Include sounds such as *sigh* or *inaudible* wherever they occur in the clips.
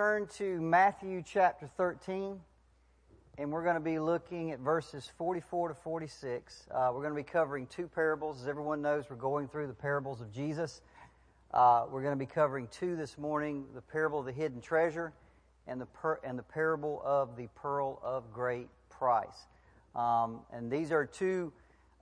turn to Matthew chapter 13, and we're going to be looking at verses 44 to 46. Uh, we're going to be covering two parables. As everyone knows, we're going through the parables of Jesus. Uh, we're going to be covering two this morning the parable of the hidden treasure and the, per- and the parable of the pearl of great price. Um, and these are two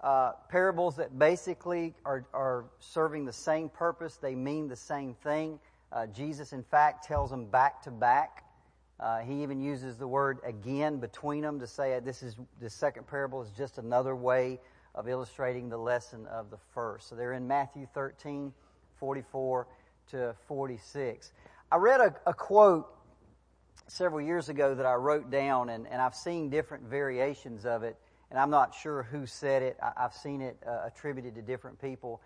uh, parables that basically are, are serving the same purpose, they mean the same thing. Uh, Jesus, in fact, tells them back to back. Uh, he even uses the word again between them to say this is the second parable is just another way of illustrating the lesson of the first. So they're in Matthew 13, 44 to 46. I read a, a quote several years ago that I wrote down, and, and I've seen different variations of it, and I'm not sure who said it. I, have seen it uh, attributed to different people.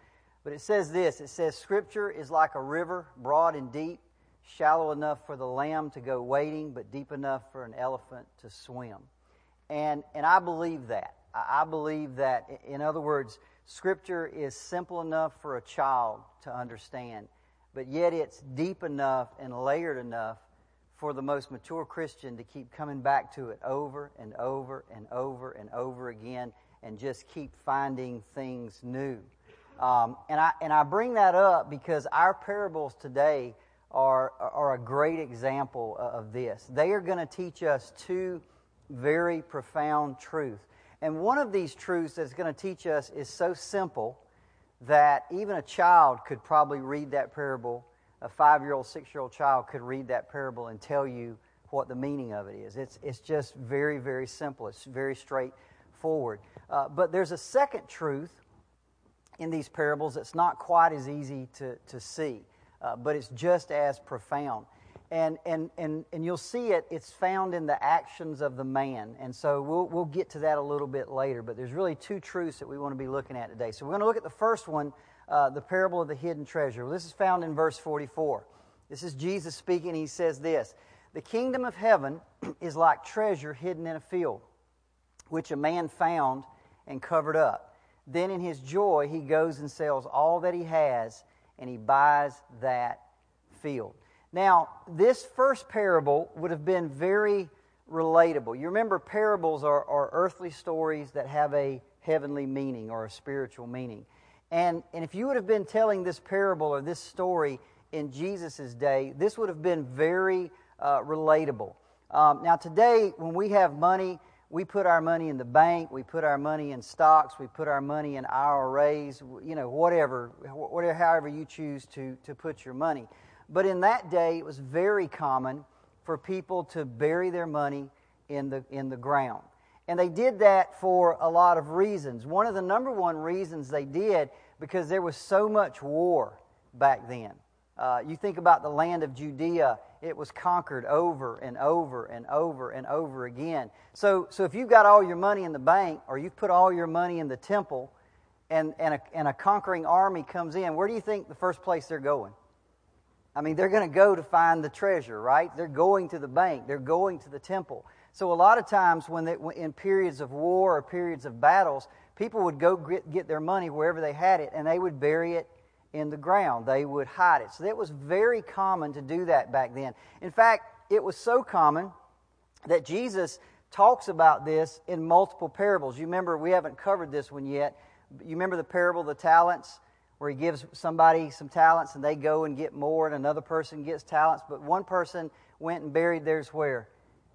But it says this it says, Scripture is like a river, broad and deep, shallow enough for the lamb to go wading, but deep enough for an elephant to swim. And, and I believe that. I believe that, in other words, Scripture is simple enough for a child to understand, but yet it's deep enough and layered enough for the most mature Christian to keep coming back to it over and over and over and over again and just keep finding things new. Um, and, I, and I bring that up because our parables today are, are a great example of this. They are going to teach us two very profound truths. And one of these truths that's going to teach us is so simple that even a child could probably read that parable. A five year old, six year old child could read that parable and tell you what the meaning of it is. It's, it's just very, very simple. It's very straightforward. Uh, but there's a second truth in these parables that's not quite as easy to, to see, uh, but it's just as profound. And, and, and, and you'll see it, it's found in the actions of the man. And so we'll, we'll get to that a little bit later, but there's really two truths that we want to be looking at today. So we're going to look at the first one, uh, the parable of the hidden treasure. Well, this is found in verse 44. This is Jesus speaking. He says this The kingdom of heaven *clears throat* is like treasure hidden in a field, which a man found and covered up. Then in his joy, he goes and sells all that he has and he buys that field. Now, this first parable would have been very relatable. You remember, parables are, are earthly stories that have a heavenly meaning or a spiritual meaning. And, and if you would have been telling this parable or this story in Jesus' day, this would have been very uh, relatable. Um, now, today, when we have money, we put our money in the bank, we put our money in stocks, we put our money in IRAs, you know, whatever, whatever however you choose to, to put your money. But in that day, it was very common for people to bury their money in the, in the ground. And they did that for a lot of reasons. One of the number one reasons they did, because there was so much war back then. Uh, you think about the land of Judea it was conquered over and over and over and over again. So, so if you've got all your money in the bank or you've put all your money in the temple and, and, a, and a conquering army comes in, where do you think the first place they're going? I mean, they're going to go to find the treasure, right? They're going to the bank, they're going to the temple. So, a lot of times, when they, in periods of war or periods of battles, people would go get, get their money wherever they had it and they would bury it in the ground. They would hide it. So it was very common to do that back then. In fact, it was so common that Jesus talks about this in multiple parables. You remember, we haven't covered this one yet. You remember the parable of the talents, where he gives somebody some talents and they go and get more, and another person gets talents, but one person went and buried theirs where?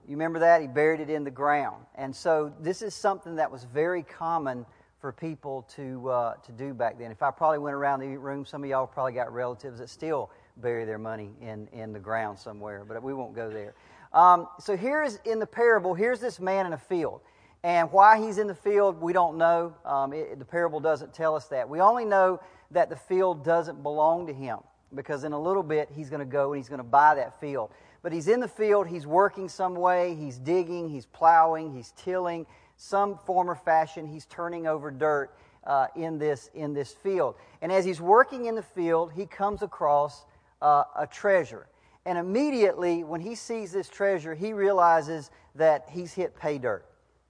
You remember that? He buried it in the ground. And so this is something that was very common for people to, uh, to do back then. If I probably went around the room, some of y'all probably got relatives that still bury their money in, in the ground somewhere, but we won't go there. Um, so here's in the parable, here's this man in a field. And why he's in the field, we don't know. Um, it, the parable doesn't tell us that. We only know that the field doesn't belong to him because in a little bit he's going to go and he's going to buy that field. But he's in the field, he's working some way, he's digging, he's plowing, he's tilling, some form or fashion, he's turning over dirt uh, in, this, in this field. And as he's working in the field, he comes across uh, a treasure. And immediately, when he sees this treasure, he realizes that he's hit pay dirt.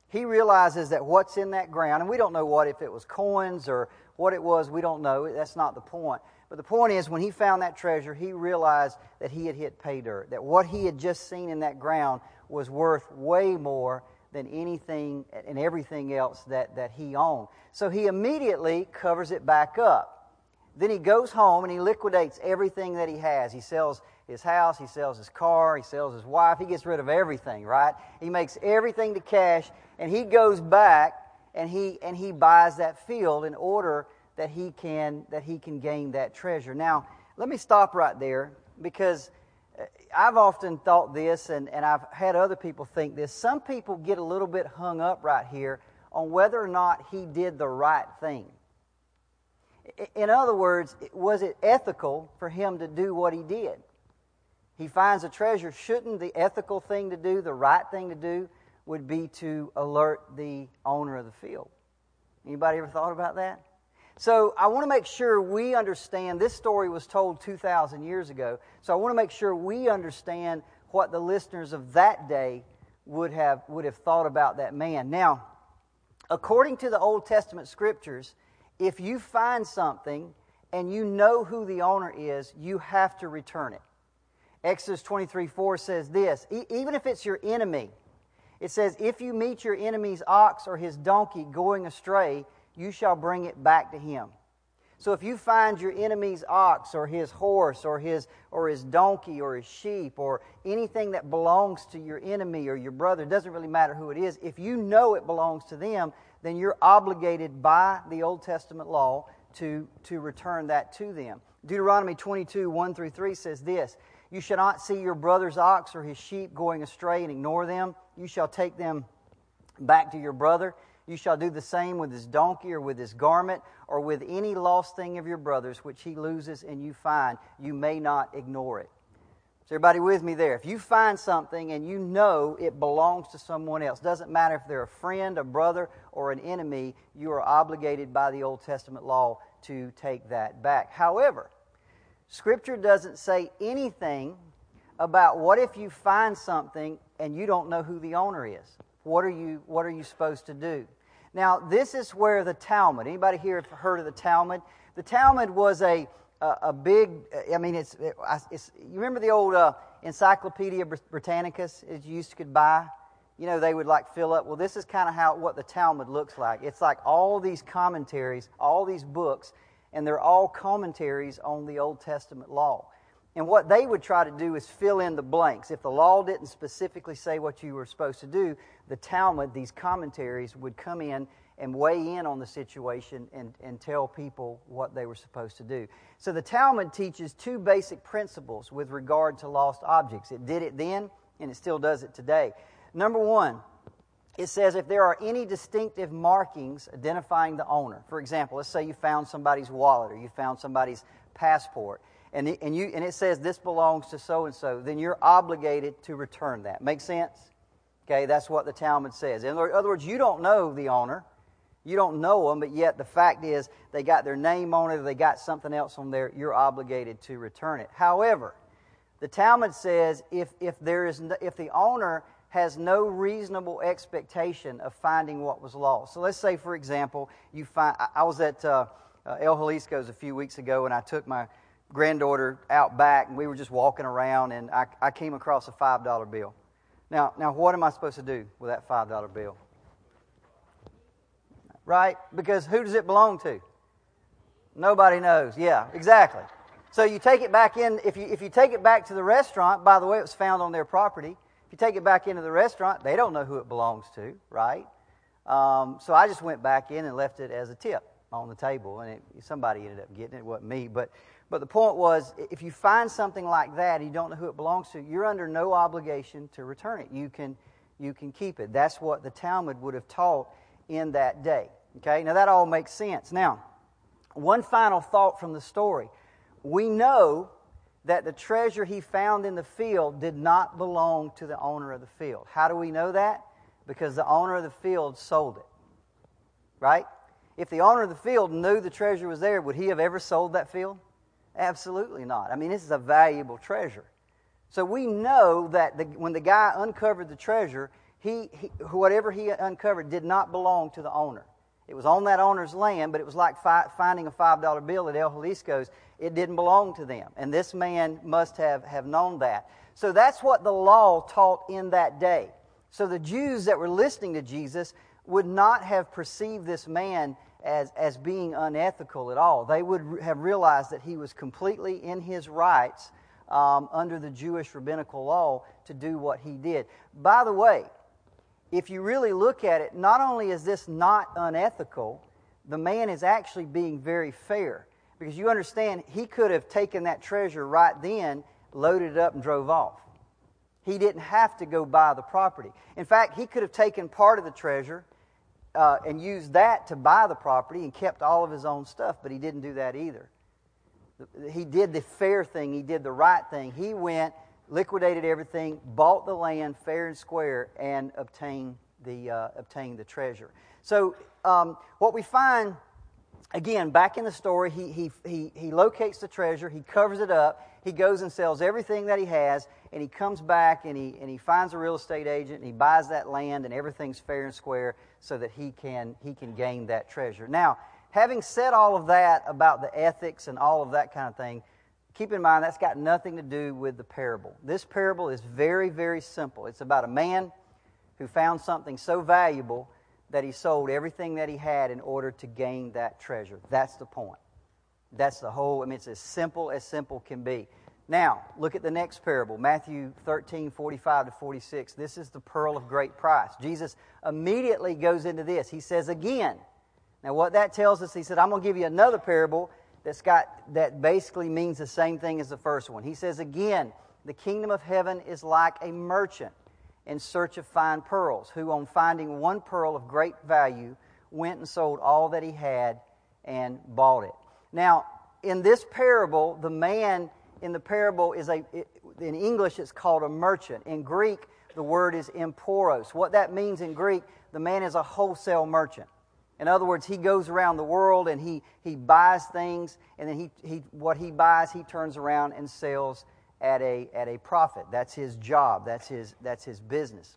He realizes that what's in that ground, and we don't know what, if it was coins or what it was, we don't know. That's not the point. But the point is, when he found that treasure, he realized that he had hit pay dirt, that what he had just seen in that ground was worth way more than anything and everything else that, that he owned. So he immediately covers it back up. Then he goes home and he liquidates everything that he has. He sells his house, he sells his car, he sells his wife, he gets rid of everything, right? He makes everything to cash and he goes back and he and he buys that field in order that he can that he can gain that treasure. Now, let me stop right there because I've often thought this and, and I've had other people think this. Some people get a little bit hung up right here on whether or not he did the right thing. In other words, was it ethical for him to do what he did? He finds a treasure. Shouldn't the ethical thing to do, the right thing to do, would be to alert the owner of the field? Anybody ever thought about that? So I want to make sure we understand this story was told 2,000 years ago. So I want to make sure we understand what the listeners of that day would have, would have thought about that man. Now, according to the Old Testament scriptures, if you find something and you know who the owner is, you have to return it. Exodus 23 4 says this even if it's your enemy, it says, If you meet your enemy's ox or his donkey going astray, you shall bring it back to him. So if you find your enemy's ox or his horse or his or his donkey or his sheep or anything that belongs to your enemy or your brother, it doesn't really matter who it is, if you know it belongs to them, then you're obligated by the Old Testament law to, to return that to them. Deuteronomy 22, 1 through 3 says this You shall not see your brother's ox or his sheep going astray and ignore them. You shall take them back to your brother you shall do the same with his donkey or with his garment or with any lost thing of your brother's which he loses and you find. You may not ignore it. Is everybody with me there? If you find something and you know it belongs to someone else, doesn't matter if they're a friend, a brother, or an enemy, you are obligated by the Old Testament law to take that back. However, Scripture doesn't say anything about what if you find something and you don't know who the owner is. What are you, what are you supposed to do? Now, this is where the Talmud, anybody here heard of the Talmud? The Talmud was a, a, a big, I mean, it's, it's, you remember the old uh, Encyclopedia Britannicus that you used to could buy? You know, they would like fill up. Well, this is kind of how, what the Talmud looks like. It's like all these commentaries, all these books, and they're all commentaries on the Old Testament law. And what they would try to do is fill in the blanks. If the law didn't specifically say what you were supposed to do, the Talmud, these commentaries, would come in and weigh in on the situation and, and tell people what they were supposed to do. So the Talmud teaches two basic principles with regard to lost objects. It did it then, and it still does it today. Number one, it says if there are any distinctive markings identifying the owner, for example, let's say you found somebody's wallet or you found somebody's passport and, and, you, and it says this belongs to so and so, then you're obligated to return that. Make sense? Okay, that's what the Talmud says. In other words, you don't know the owner. You don't know them, but yet the fact is they got their name on it or they got something else on there, you're obligated to return it. However, the Talmud says if, if, there is, if the owner has no reasonable expectation of finding what was lost. So let's say, for example, you find, I was at uh, uh, El Jalisco's a few weeks ago and I took my granddaughter out back, and we were just walking around, and I, I came across a five dollar bill. Now, now, what am I supposed to do with that five dollar bill? Right? Because who does it belong to? Nobody knows. Yeah, exactly. So you take it back in. If you if you take it back to the restaurant, by the way, it was found on their property. If you take it back into the restaurant, they don't know who it belongs to, right? Um, so I just went back in and left it as a tip on the table, and it, somebody ended up getting it. It wasn't me, but but the point was, if you find something like that and you don't know who it belongs to, you're under no obligation to return it. You can, you can keep it. That's what the Talmud would have taught in that day. Okay, now that all makes sense. Now, one final thought from the story. We know that the treasure he found in the field did not belong to the owner of the field. How do we know that? Because the owner of the field sold it. Right? If the owner of the field knew the treasure was there, would he have ever sold that field? Absolutely not. I mean, this is a valuable treasure. So we know that the, when the guy uncovered the treasure, he, he, whatever he uncovered did not belong to the owner. It was on that owner's land, but it was like fi- finding a $5 bill at El Jalisco's. It didn't belong to them. And this man must have, have known that. So that's what the law taught in that day. So the Jews that were listening to Jesus would not have perceived this man as, as being unethical at all. They would have realized that he was completely in his rights um, under the Jewish rabbinical law to do what he did. By the way, if you really look at it, not only is this not unethical, the man is actually being very fair. Because you understand, he could have taken that treasure right then, loaded it up, and drove off. He didn't have to go buy the property. In fact, he could have taken part of the treasure uh, and used that to buy the property and kept all of his own stuff, but he didn't do that either. He did the fair thing, he did the right thing. He went liquidated everything, bought the land fair and square, and obtained the, uh, obtained the treasure. So, um, what we find, again, back in the story, he, he, he, he locates the treasure, he covers it up, he goes and sells everything that he has, and he comes back and he, and he finds a real estate agent, and he buys that land, and everything's fair and square so that he can, he can gain that treasure. Now, having said all of that about the ethics and all of that kind of thing, keep in mind that's got nothing to do with the parable. This parable is very, very simple. It's about a man who found something so valuable that he sold everything that he had in order to gain that treasure. That's the point. That's the whole, I mean, it's as simple as simple can be. Now, look at the next parable, Matthew 13, 45 to 46. This is the pearl of great price. Jesus immediately goes into this. He says again, now what that tells us, he said, I'm going to give you another parable that's got that basically means the same thing as the first one. He says again, the kingdom of heaven is like a merchant in search of fine pearls, who on finding one pearl of great value went and sold all that he had and bought it. Now, in this parable, the man in the parable is a in English it's called a merchant. In Greek, the word is emporos. What that means in Greek, the man is a wholesale merchant. In other words, he goes around the world and he, he buys things, and then he, he, what he buys, he turns around and sells at a, at a profit. That's his job, that's his, that's his business.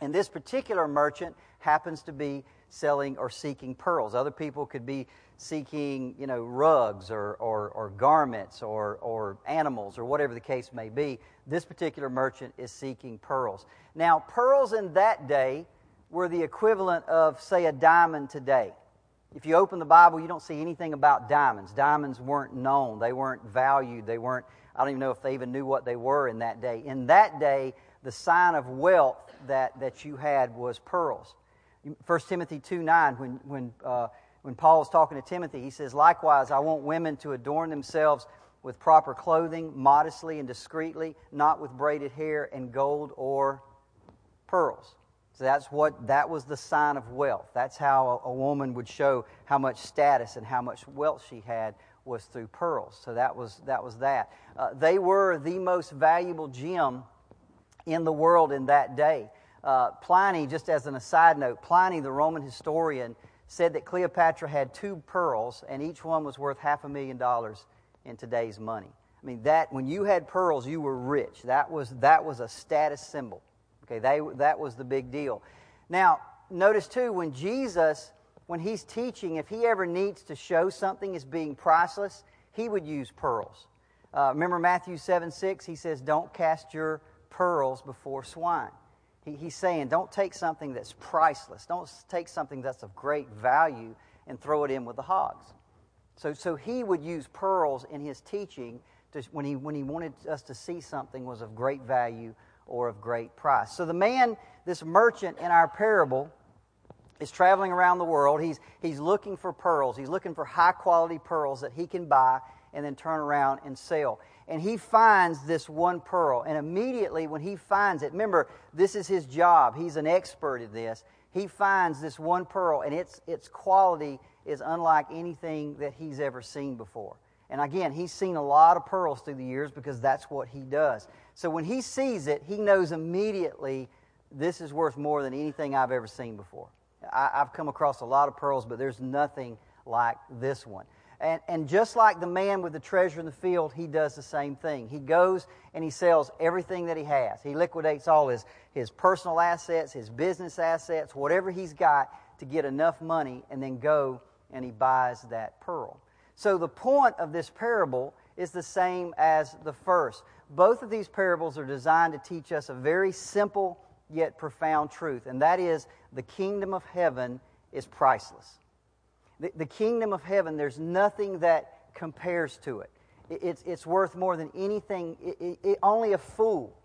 And this particular merchant happens to be selling or seeking pearls. Other people could be seeking, you know, rugs or, or, or garments or, or animals or whatever the case may be. This particular merchant is seeking pearls. Now, pearls in that day were the equivalent of, say, a diamond today. If you open the Bible, you don't see anything about diamonds. Diamonds weren't known, they weren't valued, they weren't, I don't even know if they even knew what they were in that day. In that day, the sign of wealth that, that you had was pearls. 1 Timothy 2 9, when, when, uh, when Paul is talking to Timothy, he says, Likewise, I want women to adorn themselves with proper clothing, modestly and discreetly, not with braided hair and gold or pearls. So that's what that was the sign of wealth. That's how a, a, woman would show how much status and how much wealth she had was through pearls. So that was that was that. Uh, they were the most valuable gem in the world in that day. Uh, Pliny, just as an aside note, Pliny, the Roman historian, said that Cleopatra had two pearls, and each one was worth half a million dollars in today's money. I mean, that when you had pearls, you were rich. That was that was a status symbol. Okay, they, that was the big deal. Now, notice too, when Jesus, when he's teaching, if he ever needs to show something as being priceless, he would use pearls. Uh, remember Matthew 7 6? He says, Don't cast your pearls before swine. He, he's saying, Don't take something that's priceless. Don't take something that's of great value and throw it in with the hogs. So, so he would use pearls in his teaching to, when, he, when he wanted us to see something was of great value or of great price. So the man, this merchant in our parable, is traveling around the world. He's, he's looking for pearls. He's looking for high quality pearls that he can buy and then turn around and sell. And he finds this one pearl. And immediately when he finds it, remember, this is his job. He's an expert at this. He finds this one pearl, and its, its quality is unlike anything that he's ever seen before. And again, he's seen a lot of pearls through the years because that's what he does. So when he sees it, he knows immediately this is worth more than anything I've ever seen before. I, have come across a lot of pearls, but there's nothing like this one. And, and just like the man with the treasure in the field, he does the same thing. He goes and he sells everything that he has. He liquidates all his, his personal assets, his business assets, whatever he's got, to get enough money and then go and he buys that pearl. So the point of this parable is the same as the first. Both of these parables are designed to teach us a very simple yet profound truth, and that is the kingdom of heaven is priceless. The, the kingdom of heaven, there's nothing that compares to it. it it's, it's worth more than anything. It, it, only a fool,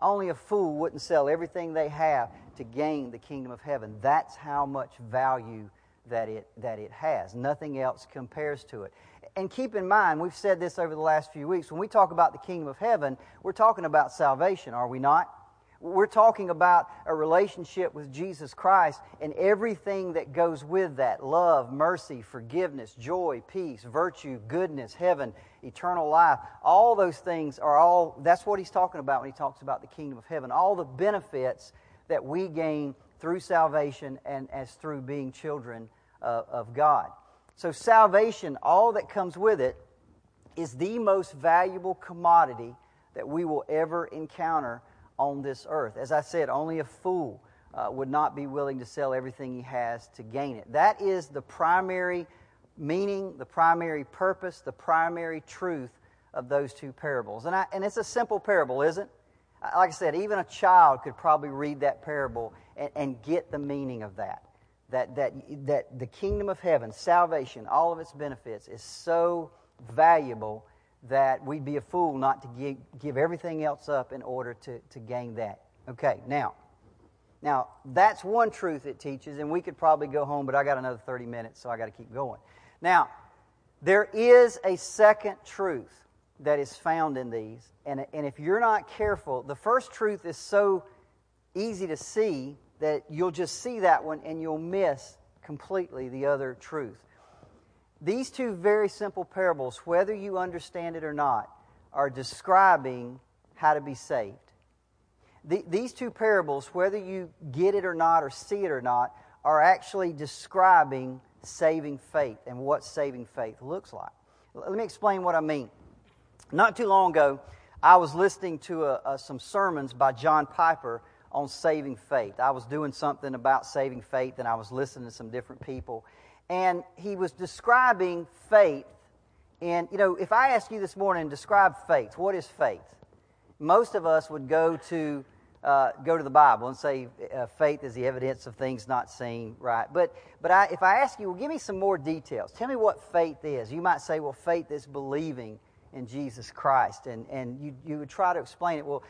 only a fool wouldn't sell everything they have to gain the kingdom of heaven. That's how much value that it, that it has. Nothing else compares to it. And keep in mind, we've said this over the last few weeks, when we talk about the kingdom of heaven, we're talking about salvation, are we not? We're talking about a relationship with Jesus Christ and everything that goes with that love, mercy, forgiveness, joy, peace, virtue, goodness, heaven, eternal life. All those things are all, that's what he's talking about when he talks about the kingdom of heaven. All the benefits that we gain through salvation and as through being children of God. So, salvation, all that comes with it, is the most valuable commodity that we will ever encounter on this earth. As I said, only a fool uh, would not be willing to sell everything he has to gain it. That is the primary meaning, the primary purpose, the primary truth of those two parables. And, I, and it's a simple parable, isn't it? Like I said, even a child could probably read that parable and, and get the meaning of that. That, that, that the kingdom of heaven, salvation, all of its benefits is so valuable that we'd be a fool not to give, give everything else up in order to, to gain that. Okay, now, now that's one truth it teaches, and we could probably go home, but I got another 30 minutes, so I got to keep going. Now, there is a second truth that is found in these, and, and if you're not careful, the first truth is so easy to see that you'll just see that one and you'll miss completely the other truth. These two very simple parables, whether you understand it or not, are describing how to be saved. The, these two parables, whether you get it or not, or see it or not, are actually describing saving faith and what saving faith looks like. Let me explain what I mean. Not too long ago, I was listening to a, a, some sermons by John Piper on saving faith. I was doing something about saving faith, and I was listening to some different people and he was describing faith. And, you know, if I ask you this morning, describe faith, what is faith? Most of us would go to, uh, go to the Bible and say uh, faith is the evidence of things not seen, right? But, but I, if I ask you, well, give me some more details. Tell me what faith is. You might say, well, faith is believing in Jesus Christ. And, and you, you would try to explain it. Well,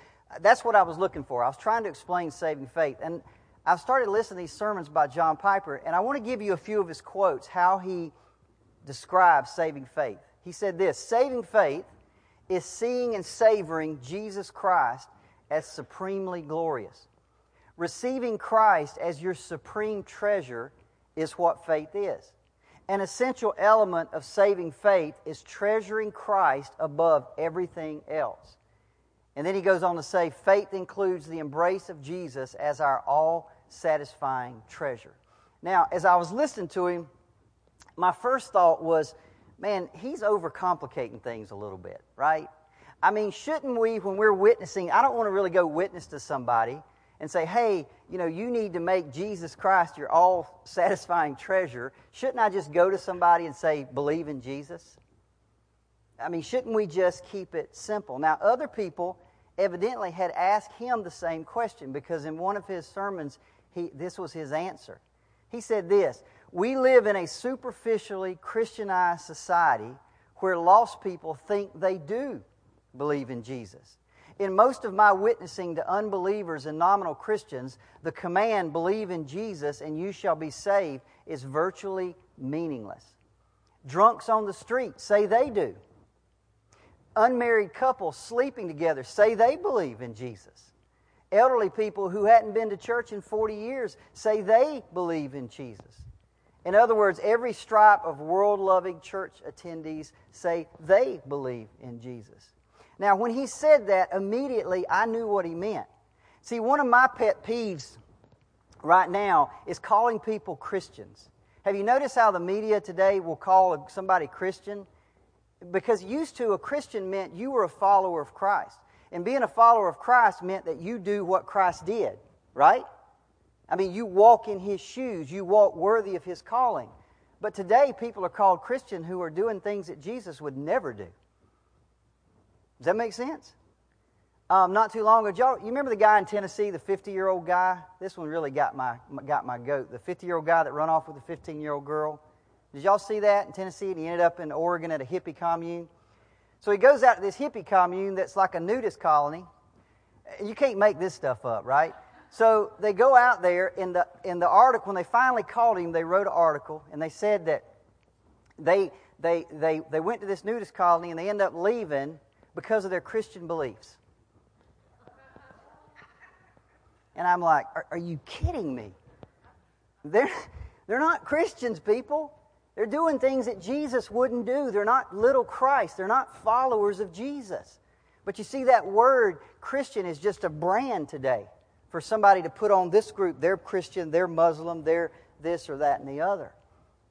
that's what I was looking for. I was trying to explain saving faith. And I've started listening to these sermons by John Piper, and I want to give you a few of his quotes, how he describes saving faith. He said this Saving faith is seeing and savoring Jesus Christ as supremely glorious. Receiving Christ as your supreme treasure is what faith is. An essential element of saving faith is treasuring Christ above everything else. And then he goes on to say, faith includes the embrace of Jesus as our all satisfying treasure. Now, as I was listening to him, my first thought was, man, he's overcomplicating things a little bit, right? I mean, shouldn't we, when we're witnessing, I don't want to really go witness to somebody and say, hey, you know, you need to make Jesus Christ your all satisfying treasure. Shouldn't I just go to somebody and say, believe in Jesus? I mean, shouldn't we just keep it simple? Now, other people evidently had asked him the same question because in one of his sermons, he, this was his answer. He said this We live in a superficially Christianized society where lost people think they do believe in Jesus. In most of my witnessing to unbelievers and nominal Christians, the command, believe in Jesus and you shall be saved, is virtually meaningless. Drunks on the street say they do. Unmarried couples sleeping together say they believe in Jesus. Elderly people who hadn't been to church in 40 years say they believe in Jesus. In other words, every stripe of world loving church attendees say they believe in Jesus. Now, when he said that, immediately I knew what he meant. See, one of my pet peeves right now is calling people Christians. Have you noticed how the media today will call somebody Christian? Because used to, a Christian meant you were a follower of Christ. And being a follower of Christ meant that you do what Christ did, right? I mean, you walk in his shoes, you walk worthy of his calling. But today, people are called Christian who are doing things that Jesus would never do. Does that make sense? Um, not too long ago, you remember the guy in Tennessee, the 50 year old guy? This one really got my, got my goat. The 50 year old guy that run off with a 15 year old girl. Did y'all see that in Tennessee? And he ended up in Oregon at a hippie commune. So he goes out to this hippie commune that's like a nudist colony. You can't make this stuff up, right? So they go out there in the in the article when they finally called him, they wrote an article and they said that they they they they went to this nudist colony and they end up leaving because of their Christian beliefs. And I'm like, are, are you kidding me? They're, they're not Christians, people. They're doing things that Jesus wouldn't do. They're not little Christ. They're not followers of Jesus. But you see, that word Christian is just a brand today for somebody to put on this group. They're Christian, they're Muslim, they're this or that and the other.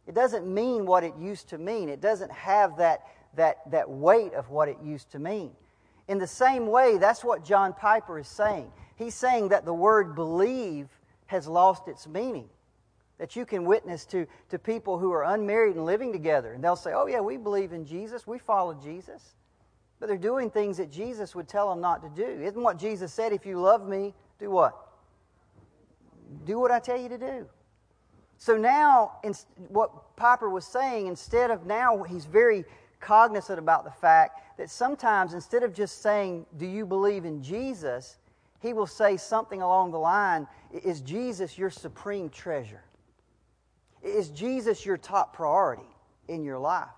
It doesn't mean what it used to mean. It doesn't have that, that, that weight of what it used to mean. In the same way, that's what John Piper is saying. He's saying that the word believe has lost its meaning. That you can witness to, to people who are unmarried and living together, and they'll say, Oh, yeah, we believe in Jesus, we follow Jesus. But they're doing things that Jesus would tell them not to do. Isn't what Jesus said, If you love me, do what? Do what I tell you to do. So now, what Piper was saying, instead of now, he's very cognizant about the fact that sometimes instead of just saying, Do you believe in Jesus? he will say something along the line Is Jesus your supreme treasure? Is Jesus your top priority in your life?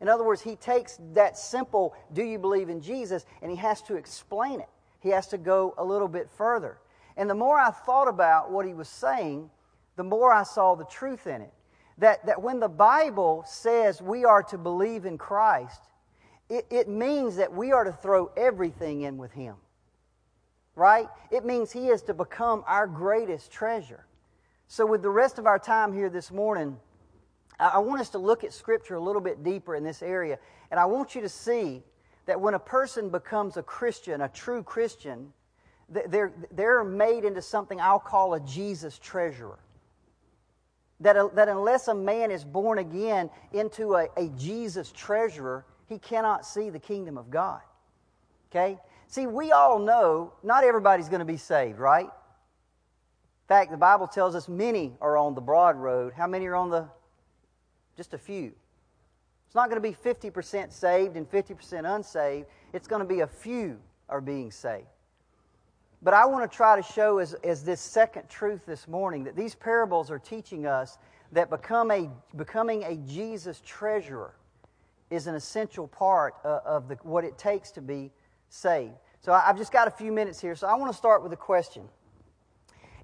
In other words, he takes that simple, Do you believe in Jesus? and he has to explain it. He has to go a little bit further. And the more I thought about what he was saying, the more I saw the truth in it. That, that when the Bible says we are to believe in Christ, it, it means that we are to throw everything in with him. Right? It means he is to become our greatest treasure. So, with the rest of our time here this morning, I want us to look at Scripture a little bit deeper in this area. And I want you to see that when a person becomes a Christian, a true Christian, they're, they're made into something I'll call a Jesus treasurer. That, uh, that unless a man is born again into a, a Jesus treasurer, he cannot see the kingdom of God. Okay? See, we all know not everybody's going to be saved, right? Fact, the Bible tells us many are on the broad road. How many are on the? Just a few. It's not going to be 50% saved and 50% unsaved. It's going to be a few are being saved. But I want to try to show as, as this second truth this morning that these parables are teaching us that become a, becoming a Jesus treasurer is an essential part of the, what it takes to be saved. So I've just got a few minutes here, so I want to start with a question.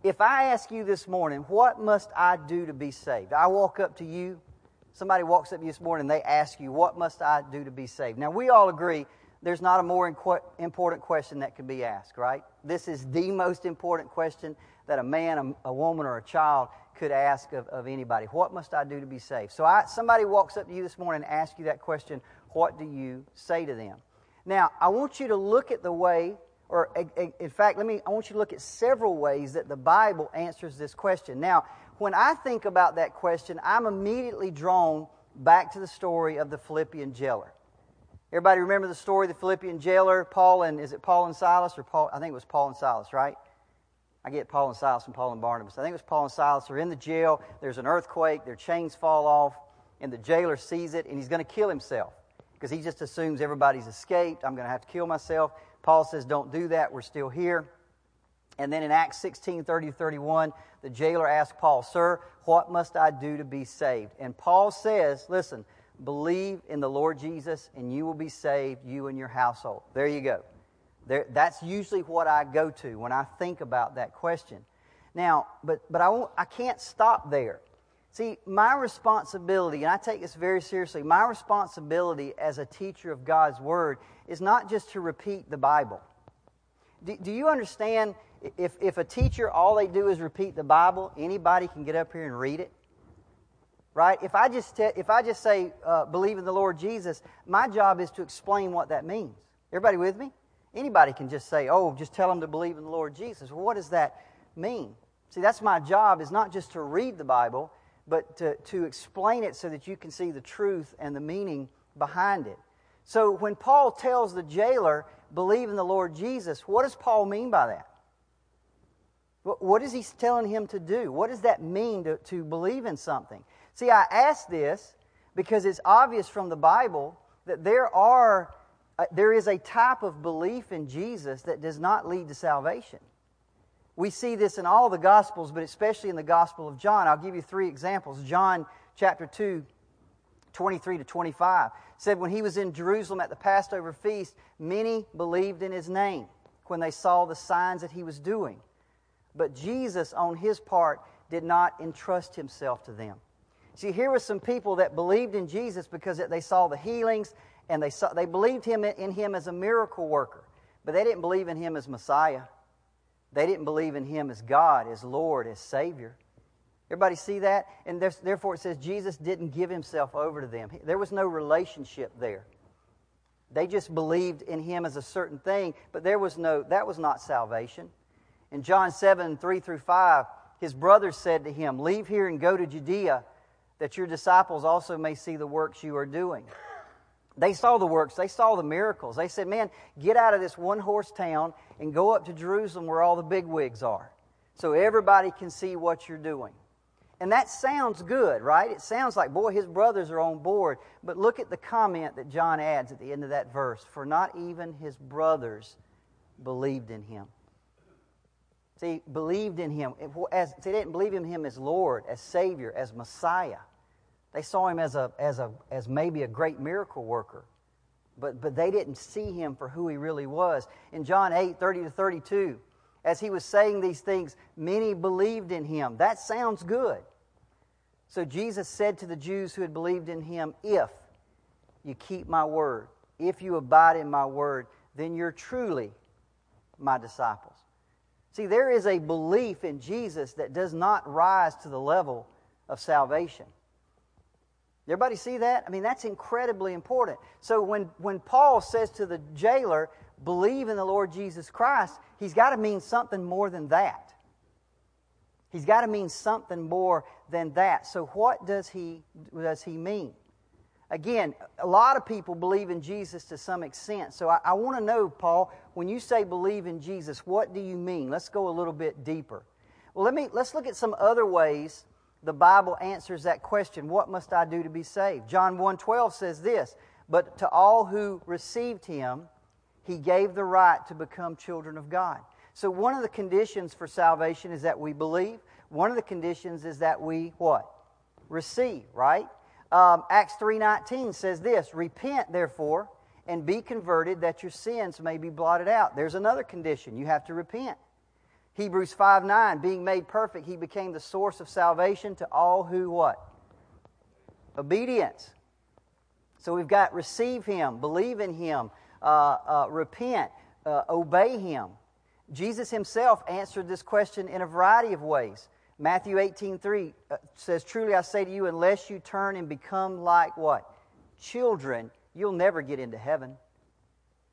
If I ask you this morning, what must I do to be saved? I walk up to you, somebody walks up to you this morning, and they ask you, what must I do to be saved? Now, we all agree there's not a more important question that can be asked, right? This is the most important question that a man, a, a woman, or a child could ask of, of anybody. What must I do to be saved? So I, somebody walks up to you this morning and asks you that question, what do you say to them? Now, I want you to look at the way, or in fact, let me, I want you to look at several ways that the Bible answers this question. Now, when I think about that question, I'm immediately drawn back to the story of the Philippian jailer. Everybody remember the story of the Philippian jailer, Paul and, is it Paul and Silas or Paul? I think it was Paul and Silas, right? I get Paul and Silas and Paul and Barnabas. I think it was Paul and Silas are in the jail. There's an earthquake. Their chains fall off, and the jailer sees it, and he's going to kill himself because he just assumes everybody's escaped. I'm going to have to kill myself. Paul says, Don't do that. We're still here. And then in Acts 16 30 31, the jailer asks Paul, Sir, what must I do to be saved? And Paul says, Listen, believe in the Lord Jesus and you will be saved, you and your household. There you go. There, that's usually what I go to when I think about that question. Now, but, but I, I can't stop there. See, my responsibility, and I take this very seriously, my responsibility as a teacher of God's Word is not just to repeat the Bible. Do, do you understand if, if a teacher, all they do is repeat the Bible, anybody can get up here and read it? Right? If I just, te- if I just say, uh, believe in the Lord Jesus, my job is to explain what that means. Everybody with me? Anybody can just say, oh, just tell them to believe in the Lord Jesus. Well, what does that mean? See, that's my job, is not just to read the Bible, but to, to explain it so that you can see the truth and the meaning behind it. So when Paul tells the jailer, believe in the Lord Jesus, what does Paul mean by that? What is he telling him to do? What does that mean to, to believe in something? See, I ask this because it's obvious from the Bible that there are uh, there is a type of belief in Jesus that does not lead to salvation. We see this in all the Gospels, but especially in the Gospel of John. I'll give you three examples. John chapter 2, 23 to 25 said, When he was in Jerusalem at the Passover feast, many believed in his name when they saw the signs that he was doing. But Jesus, on his part, did not entrust himself to them. See, here were some people that believed in Jesus because they saw the healings and they, saw, they believed him in him as a miracle worker, but they didn't believe in him as Messiah. They didn't believe in him as God, as Lord, as Savior. Everybody see that? And therefore it says Jesus didn't give himself over to them. There was no relationship there. They just believed in him as a certain thing, but there was no, that was not salvation. In John 7, 3 through 5, his brothers said to him, Leave here and go to Judea, that your disciples also may see the works you are doing. They saw the works, they saw the miracles. They said, Man, get out of this one horse town and go up to Jerusalem where all the big wigs are so everybody can see what you're doing. And that sounds good, right? It sounds like, boy, his brothers are on board. But look at the comment that John adds at the end of that verse For not even his brothers believed in him. See, believed in him. As, they didn't believe in him as Lord, as Savior, as Messiah. They saw him as, a, as, a, as maybe a great miracle worker, but, but they didn't see him for who he really was. In John 8 30 to 32, as he was saying these things, many believed in him. That sounds good. So Jesus said to the Jews who had believed in him, If you keep my word, if you abide in my word, then you're truly my disciples. See, there is a belief in Jesus that does not rise to the level of salvation. Everybody see that? I mean, that's incredibly important. So when, when Paul says to the jailer, believe in the Lord Jesus Christ, he's got to mean something more than that. He's got to mean something more than that. So what does he, does he mean? Again, a lot of people believe in Jesus to some extent. So I, I want to know, Paul, when you say believe in Jesus, what do you mean? Let's go a little bit deeper. Well, let me, let's look at some other ways the Bible answers that question, what must I do to be saved? John 1:12 says this, but to all who received him, he gave the right to become children of God. So one of the conditions for salvation is that we believe. One of the conditions is that we what? Receive, right? Um, Acts 3.19 says this, Repent, therefore, and be converted that your sins may be blotted out. There's another condition. You have to repent. Hebrews 5 9, being made perfect, he became the source of salvation to all who what? Obedience. So we've got receive him, believe in him, uh, uh, repent, uh, obey him. Jesus himself answered this question in a variety of ways. Matthew 18 3 uh, says, Truly I say to you, unless you turn and become like what? Children, you'll never get into heaven.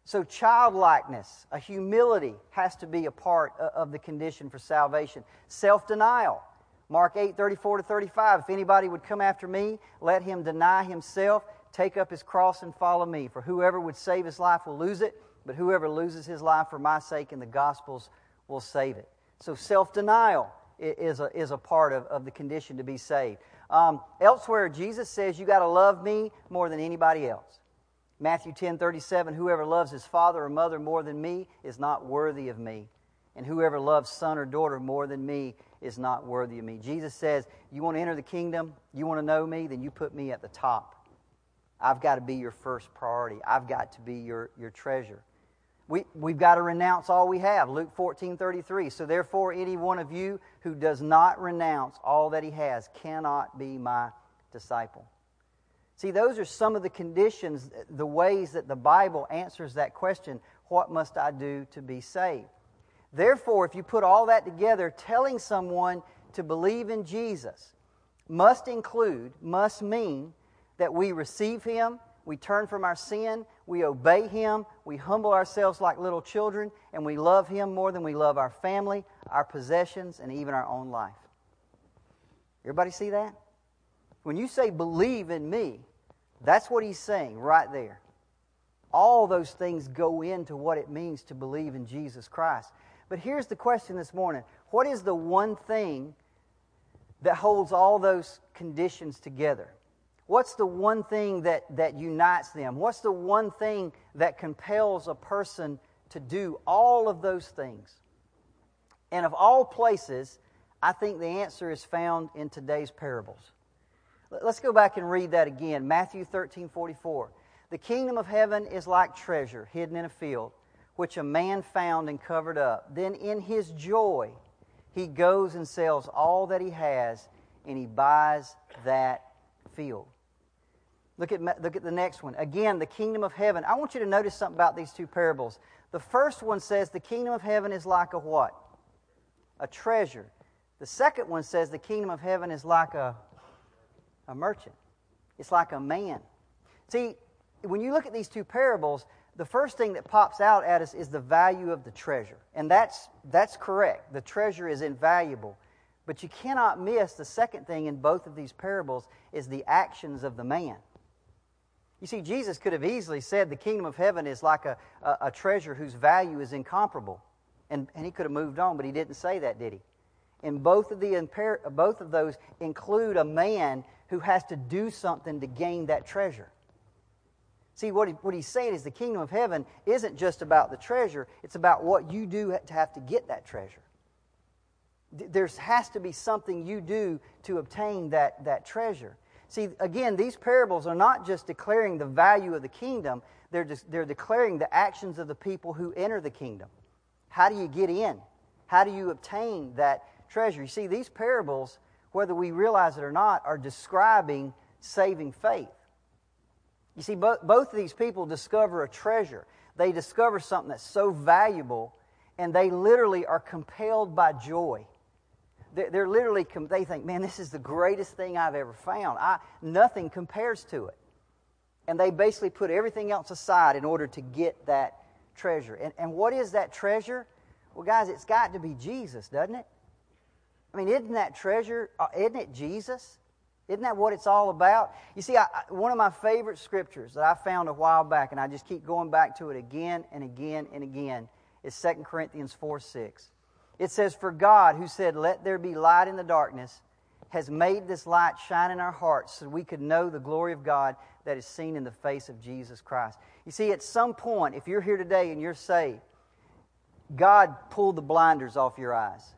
So, childlikeness, a humility has to be a part of the condition for salvation. Self denial. Mark 8, 34 to 35. If anybody would come after me, let him deny himself, take up his cross, and follow me. For whoever would save his life will lose it, but whoever loses his life for my sake and the gospel's will save it. So, self denial is a, is a part of, of the condition to be saved. Um, elsewhere, Jesus says, You got to love me more than anybody else. Matthew 10 37, whoever loves his father or mother more than me is not worthy of me. And whoever loves son or daughter more than me is not worthy of me. Jesus says, You want to enter the kingdom? You want to know me? Then you put me at the top. I've got to be your first priority. I've got to be your, your treasure. We, we've got to renounce all we have. Luke 14 33. So therefore, any one of you who does not renounce all that he has cannot be my disciple. See, those are some of the conditions, the ways that the Bible answers that question what must I do to be saved? Therefore, if you put all that together, telling someone to believe in Jesus must include, must mean that we receive Him, we turn from our sin, we obey Him, we humble ourselves like little children, and we love Him more than we love our family, our possessions, and even our own life. Everybody see that? When you say believe in me, that's what He's saying right there. All those things go into what it means to believe in Jesus Christ. But here's the question this morning What is the one thing that holds all those conditions together? What's the one thing that, that unites them? What's the one thing that compels a person to do all of those things? And of all places, I think the answer is found in today's parables. Let's go back and read that again. Matthew 13 44. The kingdom of heaven is like treasure hidden in a field, which a man found and covered up. Then in his joy, he goes and sells all that he has, and he buys that field. Look at, look at the next one. Again, the kingdom of heaven. I want you to notice something about these two parables. The first one says the kingdom of heaven is like a what? A treasure. The second one says the kingdom of heaven is like a, a merchant. It's like a man. See, when you look at these two parables, the first thing that pops out at us is the value of the treasure. And that's, that's correct. The treasure is invaluable. But you cannot miss the second thing in both of these parables is the actions of the man. You see, Jesus could have easily said the kingdom of heaven is like a, a, a treasure whose value is incomparable. And, and he could have moved on, but he didn't say that, did he? And both of, the, both of those include a man who has to do something to gain that treasure. See, what, he, what he's saying is the kingdom of heaven isn't just about the treasure, it's about what you do to have to get that treasure. There has to be something you do to obtain that, that treasure. See, again, these parables are not just declaring the value of the kingdom, they're, just, they're declaring the actions of the people who enter the kingdom. How do you get in? How do you obtain that treasure? You see, these parables, whether we realize it or not, are describing saving faith. You see, both, both of these people discover a treasure. They discover something that's so valuable, and they literally are compelled by joy they're literally, they think, man, this is the greatest thing I've ever found. I, nothing compares to it. And they basically put everything else aside in order to get that treasure. And, and what is that treasure? Well, guys, it's got to be Jesus, doesn't it? I mean, isn't that treasure, uh, isn't it Jesus? Isn't that what it's all about? You see, I, one of my favorite scriptures that I found a while back, and I just keep going back to it again and again and again, is 2 Corinthians 4 6. It says, For God, who said, Let there be light in the darkness, has made this light shine in our hearts so we could know the glory of God that is seen in the face of Jesus Christ. You see, at some point, if you're here today and you're saved, God pulled the blinders off your eyes.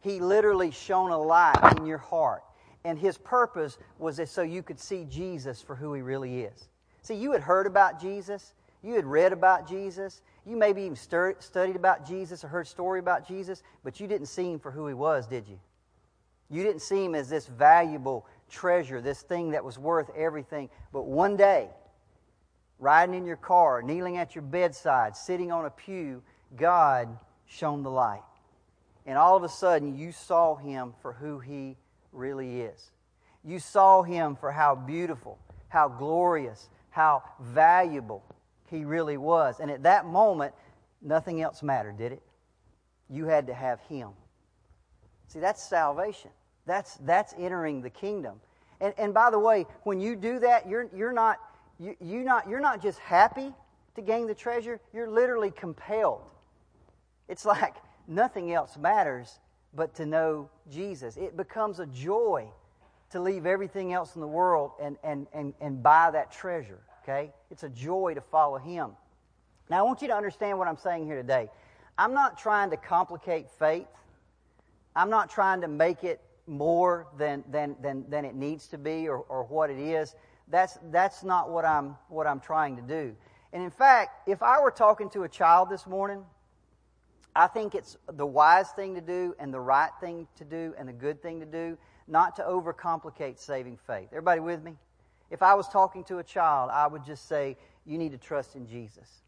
He literally shone a light in your heart. And His purpose was so you could see Jesus for who He really is. See, you had heard about Jesus, you had read about Jesus, you maybe even studied about Jesus or heard a story about Jesus, but you didn't see him for who he was, did you? You didn't see him as this valuable treasure, this thing that was worth everything. But one day, riding in your car, kneeling at your bedside, sitting on a pew, God shone the light. And all of a sudden, you saw him for who he really is. You saw him for how beautiful, how glorious, how valuable he really was. And at that moment, nothing else mattered, did it? You had to have him. See, that's salvation. That's, that's entering the kingdom. And, and by the way, when you do that, you're, you're, not, you, you not, you're not just happy to gain the treasure, you're literally compelled. It's like nothing else matters but to know Jesus. It becomes a joy to leave everything else in the world and, and, and, and buy that treasure. Okay? It's a joy to follow Him. Now, I want you to understand what I'm saying here today. I'm not trying to complicate faith. I'm not trying to make it more than, than, than, than it needs to be or, or what it is. That's, that's not what I'm, what I'm trying to do. And in fact, if I were talking to a child this morning, I think it's the wise thing to do and the right thing to do and the good thing to do not to overcomplicate saving faith. Everybody with me? If I was talking to a child, I would just say, You need to trust in Jesus.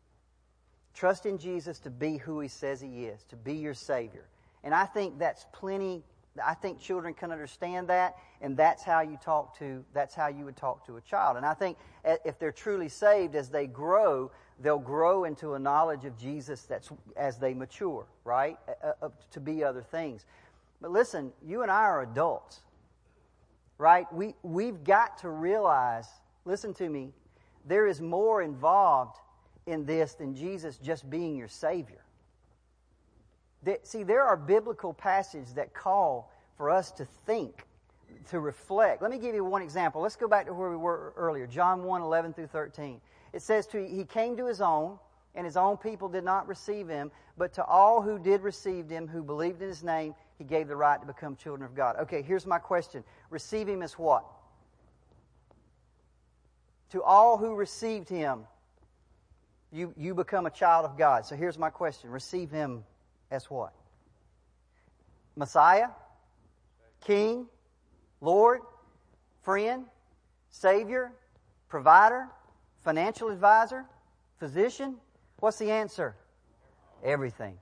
Trust in Jesus to be who He says He is, to be your Savior. And I think that's plenty I think children can understand that, and that's how you talk to, that's how you would talk to a child. And I think eh, if they're truly saved, as they grow, they'll grow into a knowledge of Jesus that's as they mature, right? Uh, uh, to be other things. But listen, you and I are adults, right? We, we've got to realize, listen to me, there is more involved in this than Jesus just being your Savior. See, there are biblical passages that call for us to think, to reflect. Let me give you one example. Let's go back to where we were earlier John 1 11 through 13. It says, to, He came to His own, and His own people did not receive Him, but to all who did receive Him, who believed in His name, He gave the right to become children of God. Okay, here's my question Receive Him as what? To all who received Him, you, you become a child of God. So here's my question Receive Him as what? Messiah? King? Lord? Friend? Savior? Provider? Financial advisor? Physician? What's the answer? Everything.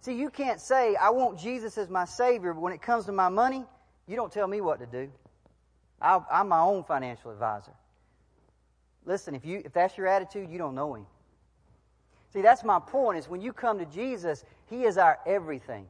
See, you can't say, I want Jesus as my Savior, but when it comes to my money, you don't tell me what to do. i am my own financial advisor. Listen, if, you, if that's your attitude, you don't know Him. See, that's my point is when you come to Jesus, He is our everything.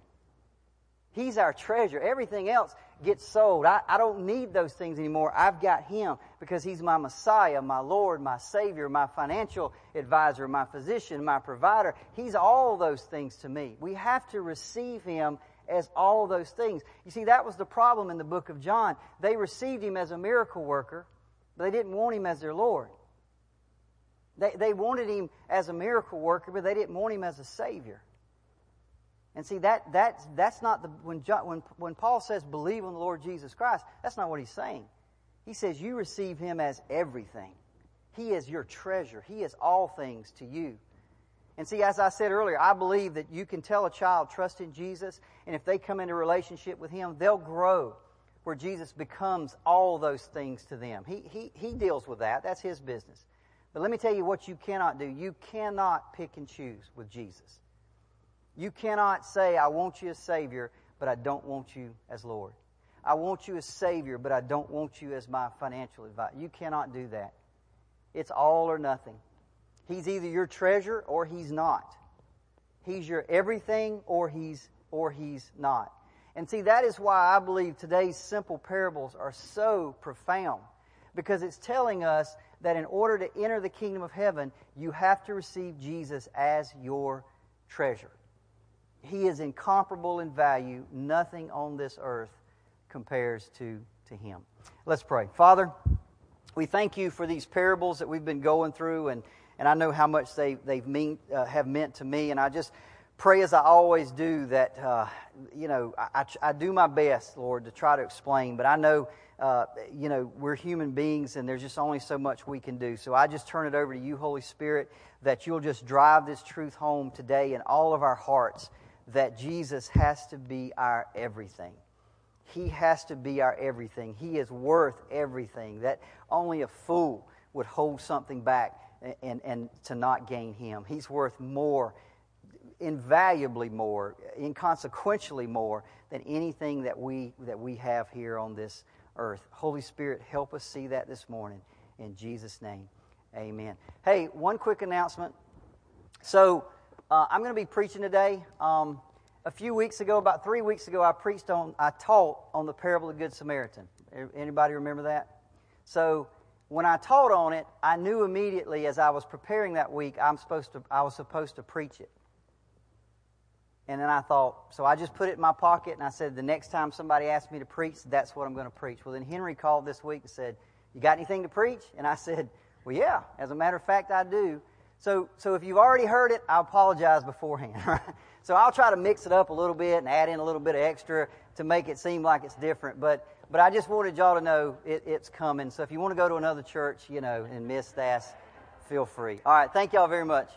He's our treasure. Everything else gets sold. I, I don't need those things anymore. I've got Him because He's my Messiah, my Lord, my Savior, my financial advisor, my physician, my provider. He's all those things to me. We have to receive Him as all those things. You see, that was the problem in the book of John. They received Him as a miracle worker, but they didn't want Him as their Lord. They, they wanted him as a miracle worker, but they didn't want him as a savior. And see, that, that's, that's not the, when, when, when Paul says believe on the Lord Jesus Christ, that's not what he's saying. He says you receive him as everything. He is your treasure. He is all things to you. And see, as I said earlier, I believe that you can tell a child trust in Jesus, and if they come into relationship with him, they'll grow where Jesus becomes all those things to them. He, he, he deals with that. That's his business. But let me tell you what you cannot do. You cannot pick and choose with Jesus. You cannot say, I want you as Savior, but I don't want you as Lord. I want you as Savior, but I don't want you as my financial advisor. You cannot do that. It's all or nothing. He's either your treasure or he's not. He's your everything or he's or he's not. And see, that is why I believe today's simple parables are so profound. Because it's telling us that in order to enter the kingdom of heaven, you have to receive Jesus as your treasure. He is incomparable in value. Nothing on this earth compares to, to him. Let's pray. Father, we thank you for these parables that we've been going through, and, and I know how much they, they've mean, uh, have meant to me, and I just pray as I always do that, uh, you know, I, I, I do my best, Lord, to try to explain, but I know uh, you know, we're human beings and there's just only so much we can do. So I just turn it over to you, Holy Spirit, that you'll just drive this truth home today in all of our hearts that Jesus has to be our everything. He has to be our everything. He is worth everything. That only a fool would hold something back and, and, to not gain Him. He's worth more, invaluably more, inconsequentially more than anything that we, that we have here on this earth. Holy Spirit, help us see that this morning. In Jesus' name, amen. Hey, one quick announcement. So, uh, I'm going to be preaching today. Um, a few weeks ago, about three weeks ago, I preached on, I taught on the parable of the Good Samaritan. Anybody remember that? So, when I taught on it, I knew immediately as I was preparing that week, I'm supposed to, I was supposed to preach it. And then I thought, so I just put it in my pocket and I said, the next time somebody asks me to preach, that's what I'm going to preach. Well, then Henry called this week and said, You got anything to preach? And I said, Well, yeah, as a matter of fact, I do. So, so if you've already heard it, I apologize beforehand. *laughs* so I'll try to mix it up a little bit and add in a little bit of extra to make it seem like it's different. But, but I just wanted y'all to know it, it's coming. So if you want to go to another church, you know, and miss that, feel free. All right, thank y'all very much.